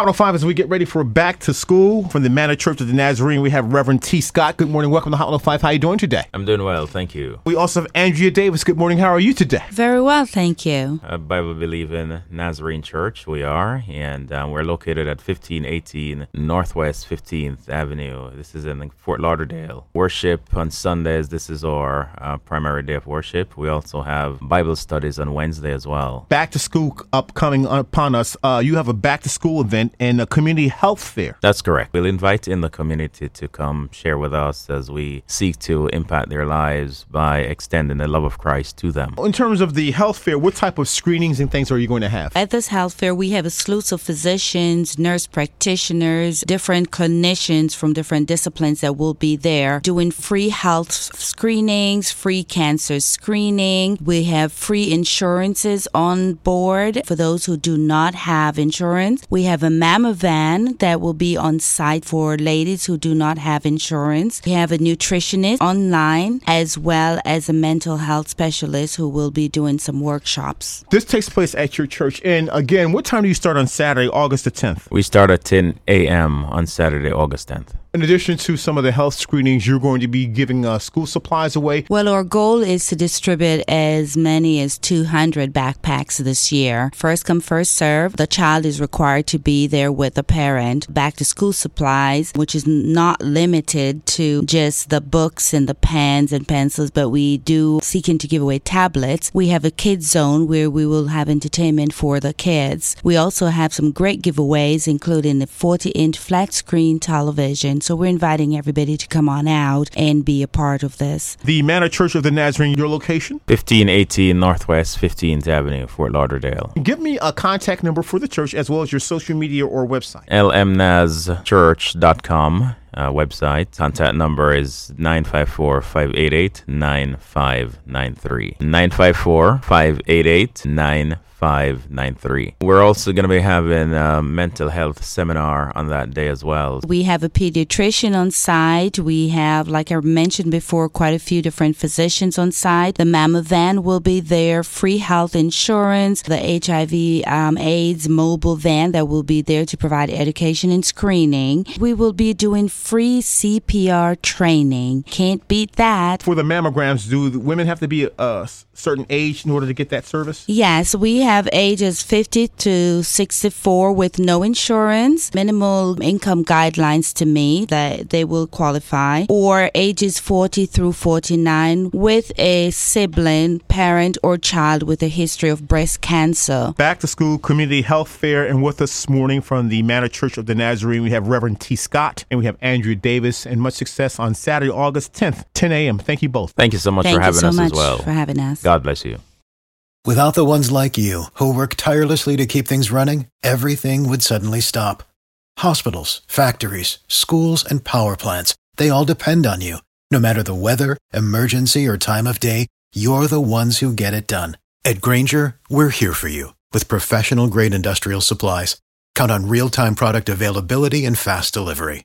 Hot 05 as we get ready for back to school from the Manor Church of the Nazarene, we have Reverend T. Scott. Good morning. Welcome to Hot 05. How are you doing today? I'm doing well, thank you. We also have Andrea Davis. Good morning. How are you today? Very well, thank you. A Bible believing Nazarene Church, we are, and um, we're located at 1518 Northwest 15th Avenue. This is in Fort Lauderdale. Worship on Sundays, this is our uh, primary day of worship. We also have Bible studies on Wednesday as well. Back to school upcoming upon us. Uh, you have a back to school event and a community health fair. That's correct. We'll invite in the community to come share with us as we seek to impact their lives by extending the love of Christ to them. In terms of the health fair, what type of screenings and things are you going to have? At this health fair, we have a slew of physicians, nurse practitioners, different clinicians from different disciplines that will be there doing free health screenings, free cancer screening. We have free insurances on board for those who do not have insurance. We have a mammo van that will be on site for ladies who do not have insurance. We have a nutritionist online as well as a mental health specialist who will be doing some workshops. This takes place at your church. And again, what time do you start on Saturday, August the 10th? We start at 10 a.m. on Saturday, August 10th. In addition to some of the health screenings, you're going to be giving uh, school supplies away. Well, our goal is to distribute as many as 200 backpacks this year. First come, first serve. The child is required to be there with a parent. Back to school supplies, which is not limited to just the books and the pens and pencils, but we do seeking to give away tablets. We have a kids zone where we will have entertainment for the kids. We also have some great giveaways, including the 40 inch flat screen television so we're inviting everybody to come on out and be a part of this. The Manor Church of the Nazarene, your location? 1518 Northwest 15th Avenue, Fort Lauderdale. Give me a contact number for the church as well as your social media or website. lmnazchurch.com uh, website. Contact number is 954 588 9593. 954 588 9593. We're also going to be having a mental health seminar on that day as well. We have a pediatrician on site. We have, like I mentioned before, quite a few different physicians on site. The mammo van will be there, free health insurance, the HIV um, AIDS mobile van that will be there to provide education and screening. We will be doing free CPR training. Can't beat that. For the mammograms, do women have to be a certain age in order to get that service? Yes, we have ages 50 to 64 with no insurance, minimal income guidelines to me that they will qualify, or ages 40 through 49 with a sibling, parent, or child with a history of breast cancer. Back to school community health fair, and with us this morning from the Manor Church of the Nazarene, we have Reverend T. Scott and we have Andrew Davis, and much success on Saturday, August 10th, 10 a.m. Thank you both. Thank you so much Thank for having so us much as well. For having us. God bless you. Without the ones like you, who work tirelessly to keep things running, everything would suddenly stop. Hospitals, factories, schools, and power plants, they all depend on you. No matter the weather, emergency, or time of day, you're the ones who get it done. At Grainger, we're here for you with professional grade industrial supplies. Count on real time product availability and fast delivery.